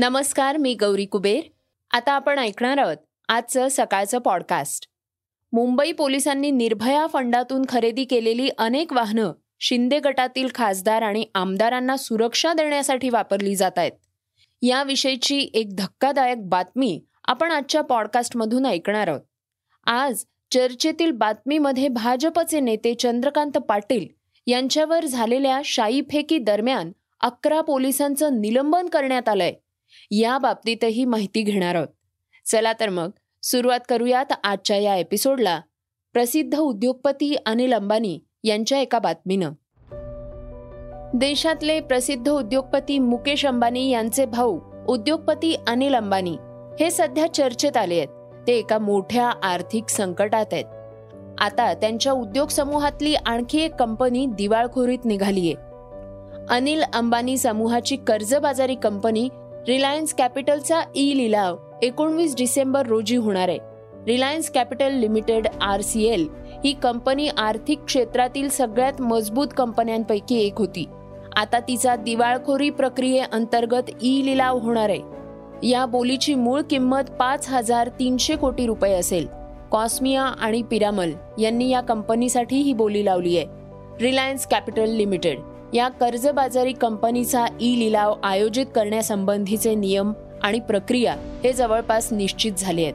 नमस्कार मी गौरी कुबेर. आता आपण ऐकणार आहोत आजचं सकाळचं पॉडकास्ट मुंबई पोलिसांनी निर्भया फंडातून खरेदी केलेली अनेक वाहनं शिंदे गटातील खासदार आणि आमदारांना सुरक्षा देण्यासाठी वापरली जात आहेत. याविषयीची एक धक्कादायक बातमी आपण आजच्या पॉडकास्टमधून ऐकणार आहोत. आज चर्चेतील बातमीमध्ये भाजपचे नेते चंद्रकांत पाटील यांच्यावर झालेल्या शाईफेकी दरम्यान अकरा पोलिसांचं निलंबन करण्यात आलंय. या बाबतीतही माहिती घेणार आहोत. चला तर मग सुरुवात करूयात आजच्या या एपिसोडला. प्रसिद्ध उद्योगपती अनिल अंबानी यांच्या एका बातमीनं. देशातले प्रसिद्ध उद्योगपती मुकेश अंबानी यांचे भाऊ उद्योगपती अनिल अंबानी हे सध्या चर्चेत आले आहेत. ते एका मोठ्या आर्थिक संकटात आहेत. आता त्यांच्या उद्योग समूहातली आणखी एक कंपनी दिवाळखोरीत निघालीये. अनिल अंबानी समूहाची कर्जबाजारी कंपनी रिलायन्स कॅपिटलचा ई लिलाव एकोणवीस डिसेंबर रोजी होणार आहे. Reliance Capital Limited R C L ही कंपनी आर्थिक क्षेत्रातील सगळ्यात मजबूत कंपन्यांपैकी एक होती. आता तिचा दिवाळखोरी प्रक्रियेअंतर्गत ई लिलाव होणार आहे. या बोलीची मूळ किंमत पाच हजार तीनशे कोटी रुपये असेल. कॉस्मिया आणि पिरामल यांनी या कंपनीसाठी ही बोली लावली आहे. रिलायन्स कॅपिटल लिमिटेड या कर्जबाजारी कंपनीचा ई लिलाव आयोजित करण्यासंबंधीचे नियम आणि प्रक्रिया हे जवळपास निश्चित झाले आहेत.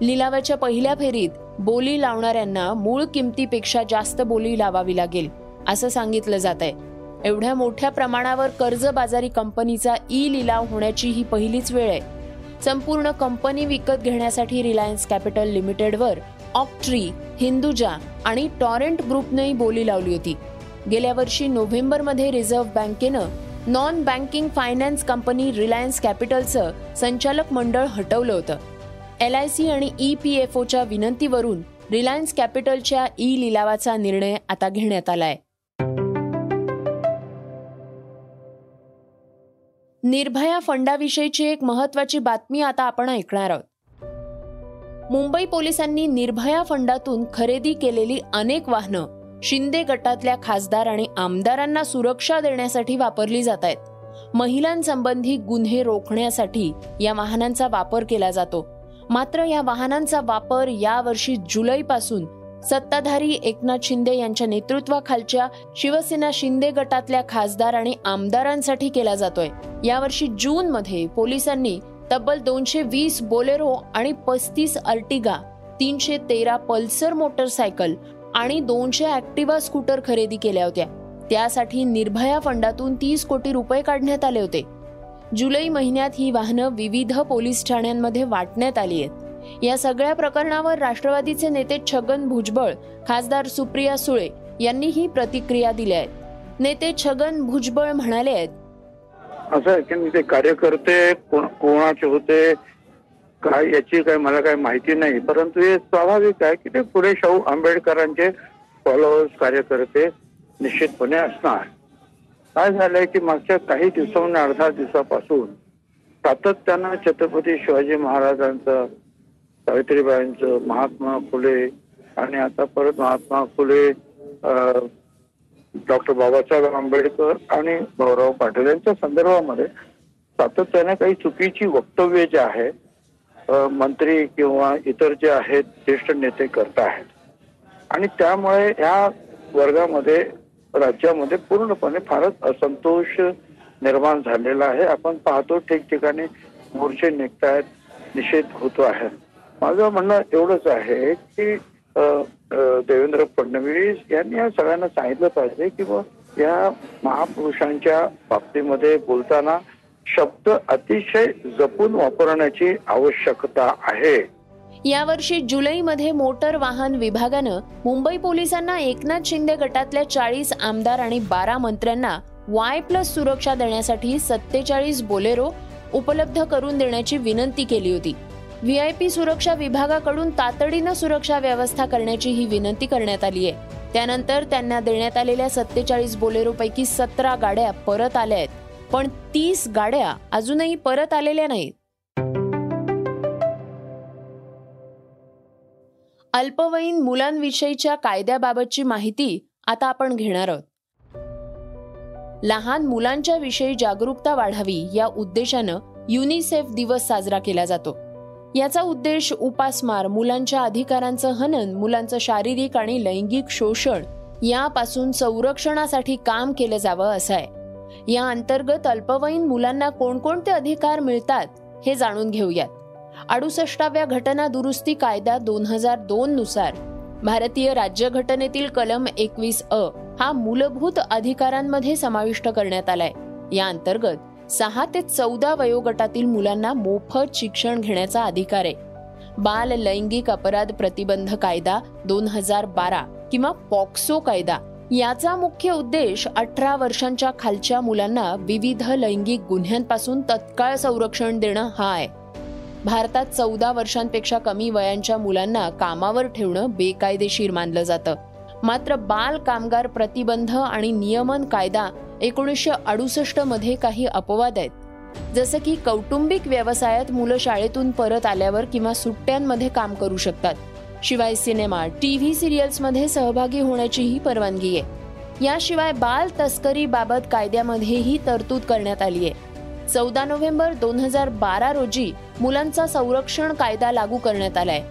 लिलावाच्या पहिल्या फेरीत बोली लावणाऱ्यांना मूळ किमतीपेक्षा जास्त बोली लावावी लागेल असं सांगितलं जात आहे एवढ्या मोठ्या प्रमाणावर कर्जबाजारी कंपनीचा ई लिलाव होण्याची ही पहिलीच वेळ आहे. संपूर्ण कंपनी विकत घेण्यासाठी रिलायन्स कॅपिटल लिमिटेडवर ऑक्ट्री हिंदुजा आणि टॉरेंट ग्रुपनेही बोली लावली होती. गेल्या वर्षी नोव्हेंबरमध्ये रिझर्व्ह बँकेनं non banking finance company Reliance कॅपिटलचं संचालक मंडळ हटवलं होतं. एल आय सी आणि ई पी एफ ओच्या विनंतीवरून रिलायन्स कॅपिटलच्या ई लिलावाचा निर्णय आता घेण्यात आलाय. निर्भया फंडाविषयीची एक महत्वाची बातमी आता आपण ऐकणार आहोत. मुंबई पोलिसांनी निर्भया फंडातून खरेदी केलेली अनेक वाहनं शिंदे गटातल्या खासदार आणि आमदारांना सुरक्षा देण्यासाठी वापरली जात आहेत. महिलांसंबंधी गुन्हे रोखण्यासाठी या वाहनांचा वापर केला जातो. मात्र या वाहनांचा वापर यावर्षी जुलैपासून सत्ताधारी एकनाथ शिंदे यांच्या नेतृत्वाखालच्या शिवसेना शिंदे गटातल्या खासदार आणि आमदारांसाठी केला जातोय. यावर्षी जून मध्ये पोलिसांनी तब्बल दोनशे वीस बोलेरो आणि पस्तीस अर्टिगा तीनशे तेरा पल्सर मोटरसायकल आणि दोनशे ॲक्टिवा स्कूटर खरेदी केल्या होत्या. त्यासाठी निर्भया फंडातून तीस कोटी रुपये काढण्यात आले होते. जुलै महिन्यात ही वाहनं विविध पोलीस ठाण्यांमध्ये वाटण्यात आली आहेत. या सगळ्या प्रकरणावर राष्ट्रवादीचे नेते छगन भुजबळ खासदार सुप्रिया सुळे यांनी ही प्रतिक्रिया दिल्या आहेत. नेते छगन भुजबळ म्हणाले आहेत असं आहे की ते कार्यकर्ते कोणाचे होते काय याची काय मला काय माहिती नाही. परंतु हे स्वाभाविक आहे की ते पुढे शाहू आंबेडकरांचे फॉलोअर्स कार्यकर्ते निश्चितपणे असणार. काय झालंय की मागच्या काही दिवसांनी अर्धा दिवसापासून सातत्यानं छत्रपती शिवाजी महाराजांचं सावित्रीबाईंचं महात्मा फुले आणि आता परत महात्मा फुले डॉक्टर बाबासाहेब आंबेडकर आणि भाऊराव पाटील यांच्या संदर्भामध्ये सातत्याने काही चुकीची वक्तव्य जे आहे मंत्री किंवा इतर जे आहेत ज्येष्ठ नेते करत आहेत. आणि त्यामुळे या वर्गामध्ये राज्यामध्ये पूर्णपणे फारच असंतोष निर्माण झालेला आहे. आपण पाहतो ठिकठिकाणी मोर्चे आहेत निषेध होतो आहे. माझं म्हणणं एवढंच आहे की देवेंद्र फडणवीस यांनी या सगळ्यांना सांगितलं पाहिजे की या महापुरुषांच्या बाबतीमध्ये बोलताना शब्द अतिशय जपून वापरण्याची आवश्यकता आहे. यावर्षी जुलैमध्ये मोटर वाहन विभागानं मुंबई पोलिसांना एकनाथ शिंदे गटातल्या चाळीस आमदार आणि बारा मंत्र्यांना वाय प्लस सुरक्षा देण्यासाठी सत्तेचाळीस बोलेरो उपलब्ध करून देण्याची विनंती केली होती. व्ही आय पी सुरक्षा विभागाकडून तातडीनं सुरक्षा व्यवस्था करण्याची ही विनंती करण्यात आली आहे. त्यानंतर त्यांना देण्यात आलेल्या सत्तेचाळीस बोलेरोपैकी सतरा गाड्या परत आल्या आहेत. पण तीस गाड्या अजूनही परत आलेल्या नाहीत. अल्पवयीन मुलांविषयीच्या कायद्याबाबतची माहिती आता आपण घेणार आहोत. लहान मुलांच्या विषयी जागरूकता वाढावी या उद्देशानं युनिसेफ दिवस साजरा केला जातो. याचा उद्देश उपासमार मुलांच्या अधिकारांचं हनन मुलांचं शारीरिक आणि लैंगिक शोषण यापासून संरक्षणासाठी काम केलं जावं असं आहे. या अंतर्गत अल्पवयीन मुलांना कोणकोणते अधिकार मिळतात हे जाणून घेऊयात. अडुसष्टाव्या घटना दुरुस्ती कायदा दोन हजार दोन नुसार. भारतीय राज्यघटनेतील कलम एकवीस अ हा मूलभूत अधिकारांमध्ये समाविष्ट करण्यात आलाय. या अंतर्गत सहा ते चौदा वयोगटातील मुलांना मोफत शिक्षण घेण्याचा अधिकार आहे. बाल लैंगिक अपराध प्रतिबंध कायदा दोन हजार बारा किंवा पॉक्सो कायदा याचा मुख्य उद्देश अठरा वर्षांच्या खालच्या मुलांना विविध लैंगिक गुन्ह्यांपासून तत्काळ संरक्षण देणं हा आहे. भारतात चौदा वर्षांपेक्षा कमी वयांच्या मुलांना कामावर ठेवणं बेकायदेशीर मानलं जातं. मात्र बाल कामगार प्रतिबंध आणि नियमन कायदा एकोणीसशे अडुसष्टमध्ये काही अपवाद आहेत. जसं की कौटुंबिक व्यवसायात मुलं शाळेतून परत आल्यावर किंवा सुट्ट्यांमध्ये काम करू शकतात. शिवाय सिनेमा टीव्ही सिरियल्समध्ये सहभागी होण्याचीही परवानगी आहे. याशिवाय बाल तस्करी बाबत कायद्यामध्येही तरतूद करण्यात आली आहे. चौदा नोव्हेंबर दोन हजार बारा रोजी मुलांचा संरक्षण कायदा लागू करण्यात आलाय.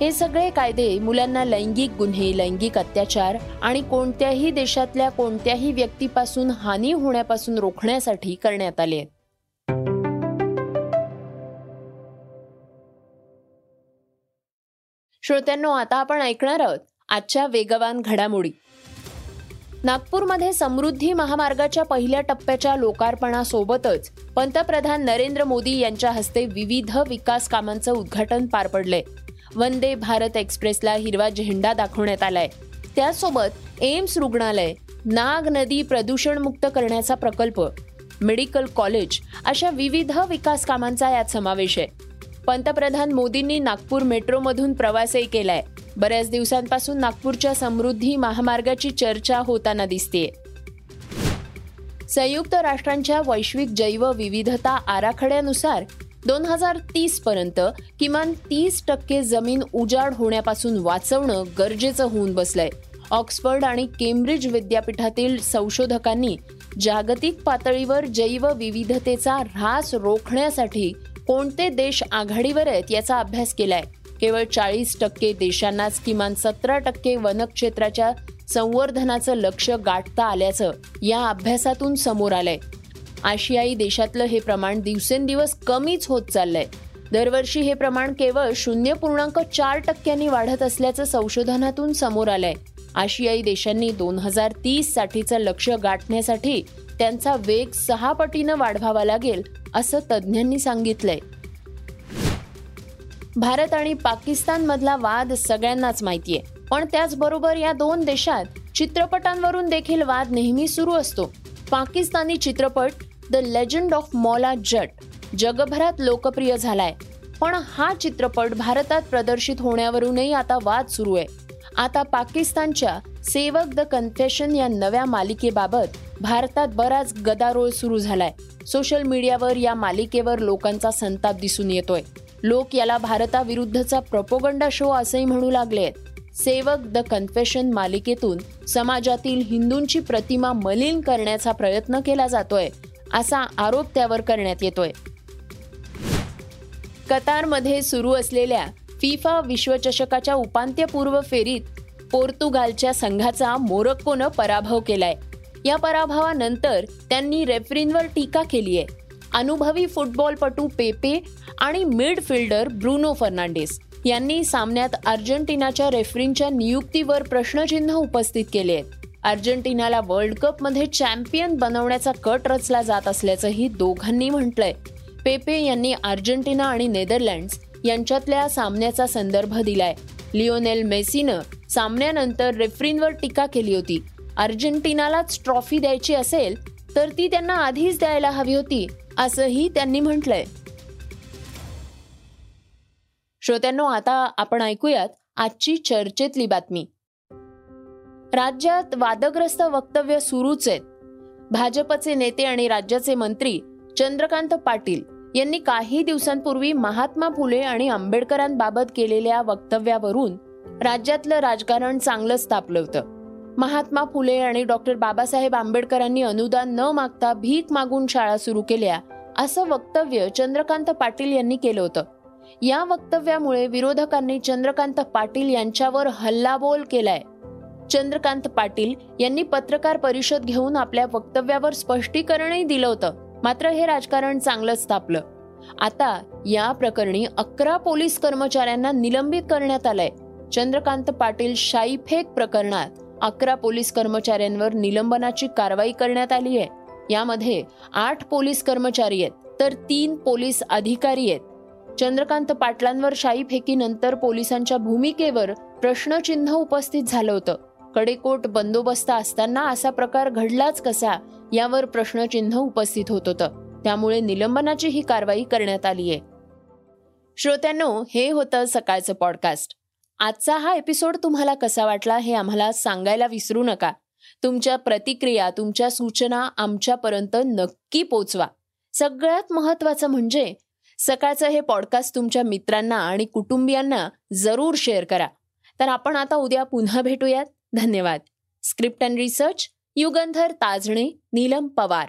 हे सगळे कायदे मुलांना लैंगिक गुन्हे लैंगिक अत्याचार आणि कोणत्याही देशातल्या कोणत्याही व्यक्तीपासून हानी होण्यापासून रोखण्यासाठी करण्यात आले आहेत. श्रोत्यांनो आता आपण ऐकणार आहोत आजच्या वेगवान घडामोडी. नागपूरमध्ये समृद्धी महामार्गाच्या पहिल्या टप्प्याच्या लोकार्पणासोबतच पंतप्रधान नरेंद्र मोदी यांच्या हस्ते विविध विकास कामांचं उद्घाटन पार पडलंय. वंदे भारत एक्सप्रेसला हिरवा झेंडा दाखवण्यात आलाय. त्यासोबत एम्स रुग्णालय नाग नदी प्रदूषणमुक्त करण्याचा प्रकल्प मेडिकल कॉलेज अशा विविध विकास कामांचा यात समावेश आहे. पंतप्रधान मोदींनी नागपूर मेट्रोमधून प्रवासही केलाय. बऱ्याच दिवसांपासून नागपूरच्या समृद्धी महामार्गाची चर्चा होताना दिसते संयुक्त राष्ट्रांच्या वैश्विक जैवविविधता आराखड्यानुसार दोन हजार तीस पर्यंत किमान तीस टक्के जमीन उजाड होण्यापासून वाचवणं गरजेचं होऊन बसलंय. ऑक्सफर्ड आणि केम्ब्रिज विद्यापीठातील संशोधकांनी जागतिक पातळीवर जैवविविधतेचा ऱ्हास रोखण्यासाठी कोणते देश आघाडीवर आहेत याचा अभ्यास केलाय. केवळ चाळीस टक्के देशांनाच किमान सतरा टक्के वनक्षेत्राच्या संवर्धनाचं लक्ष गाठता आल्याचं या अभ्यासातून समोर आलंय. आशियाई देशातलं हे प्रमाण दिवसेंदिवस कमीच होत चाललंय. दरवर्षी हे प्रमाण केवळ शून्य पूर्णांक चार टक्क्यांनी वाढत असल्याचं संशोधनातून समोर आलंय. आशियाई देशांनी दोन हजार तीस साठीचं लक्ष गाठण्यासाठी त्यांचा वेग सहा पटीनं वाढवावा लागेल असं तज्ज्ञांनी सांगितलंय. भारत आणि पाकिस्तान मधला वाद सगळ्यांनाच माहितीये पण त्याचबरोबर या दोन देशात चित्रपटांवरून देखील वाद नेहमी सुरू असतो. पाकिस्तानी चित्रपट the legend of Maula Jatt जगभरात लोकप्रिय झालाय पण हा चित्रपट भारतात प्रदर्शित होण्यावरूनही आता वाद सुरू आहे. आता पाकिस्तानच्या सेवक द कन्फेशन या नव्या मालिकेबाबत भारतात बराच गदारोळ सुरू झालाय. सोशल मीडियावर या मालिकेवर लोकांचा संताप दिसून येतोय. लोक याला भारताविरुद्धचा प्रपोगंडा शो असंही म्हणू लागले आहेत. सेवक द कन्फेशन मालिकेतून समाजातील हिंदूंची प्रतिमा मलिन करण्याचा प्रयत्न केला जातोय असा आरोप त्यावर करण्यात येतोय. कतारमध्ये सुरू असलेल्या फिफा विश्वचषकाच्या उपांत्यपूर्व फेरीत पोर्तुगालच्या संघाचा मोरक्कोनं पराभव केलाय. या पराभवानंतर त्यांनी रेफरींवर टीका केली आहे. अनुभवी फुटबॉलपटू पेपे आणि मिडफिल्डर ब्रुनो फर्नांडिस यांनी सामन्यात अर्जेंटिनाच्या रेफरींच्या नियुक्तीवर प्रश्नचिन्ह उपस्थित केले आहेत. अर्जेंटिनाला वर्ल्ड कपमध्ये चॅम्पियन बनवण्याचा कट रचला जात असल्याचंही दोघांनी म्हटलंय. पेपे यांनी अर्जेंटिना आणि नेदरलँड्स यांच्यातल्या सामन्याचा संदर्भ दिलाय. लिओनेल मेसीनं सामन्यानंतर रेफरींवर टीका केली होती. अर्जेंटिनालाच ट्रॉफी द्यायची असेल तर ती त्यांना आधीच द्यायला हवी होती असंही त्यांनी म्हटलंय. श्रोत्यांनो आता आपण ऐकूयात आजची चर्चेतली बातमी. राज्यात वादग्रस्त वक्तव्य सुरूच आहेत. भाजपचे नेते आणि राज्याचे मंत्री चंद्रकांत पाटील यांनी काही दिवसांपूर्वी महात्मा फुले आणि आंबेडकरांबाबत केलेल्या वक्तव्यावरून राज्यातलं राजकारण चांगलंच तापलं होतं. महात्मा फुले आणि डॉक्टर बाबासाहेब आंबेडकरांनी अनुदान न मागता भीक मागून शाळा सुरू केल्या असं वक्तव्य चंद्रकांत पाटील यांनी केलं होतं. या वक्तव्यामुळे विरोधकांनी चंद्रकांत पाटील यांच्यावर हल्लाबोल केलाय. चंद्रकांत पाटील यांनी पत्रकार परिषद घेऊन आपल्या वक्तव्यावर स्पष्टीकरणही दिलं होतं मात्र हे राजकारण चांगलंच तापलं आता या प्रकरणी अकरा पोलीस कर्मचाऱ्यांना निलंबित करण्यात आलंय. चंद्रकांत पाटील शाईफेक प्रकरणात अकरा पोलीस कर्मचाऱ्यांवर निलंबनाची कारवाई करण्यात आली आहे. यामध्ये आठ पोलीस कर्मचारी आहेत तर तीन पोलीस अधिकारी आहेत. चंद्रकांत पाटलांवर शाई फेकीनंतर पोलिसांच्या भूमिकेवर प्रश्नचिन्ह उपस्थित झालं होतं. कडेकोट बंदोबस्त असताना असा प्रकार घडलाच कसा यावर प्रश्नचिन्ह उपस्थित होत होतं. त्यामुळे निलंबनाची ही कारवाई करण्यात आली आहे. श्रोत्यांनो हे होतं सकाळचं पॉडकास्ट आजचा हा एपिसोड तुम्हाला कसा वाटला हे आम्हाला सांगायला विसरू नका. तुमच्या प्रतिक्रिया तुमच्या सूचना आमच्यापर्यंत नक्की पोचवा. सगळ्यात महत्वाचं म्हणजे सकाळचं हे पॉडकास्ट तुमच्या मित्रांना आणि कुटुंबियांना जरूर शेअर करा. तर आपण आता उद्या पुन्हा भेटूयात. धन्यवाद. Script and research Yugandhar Tajne Neelam Pawar.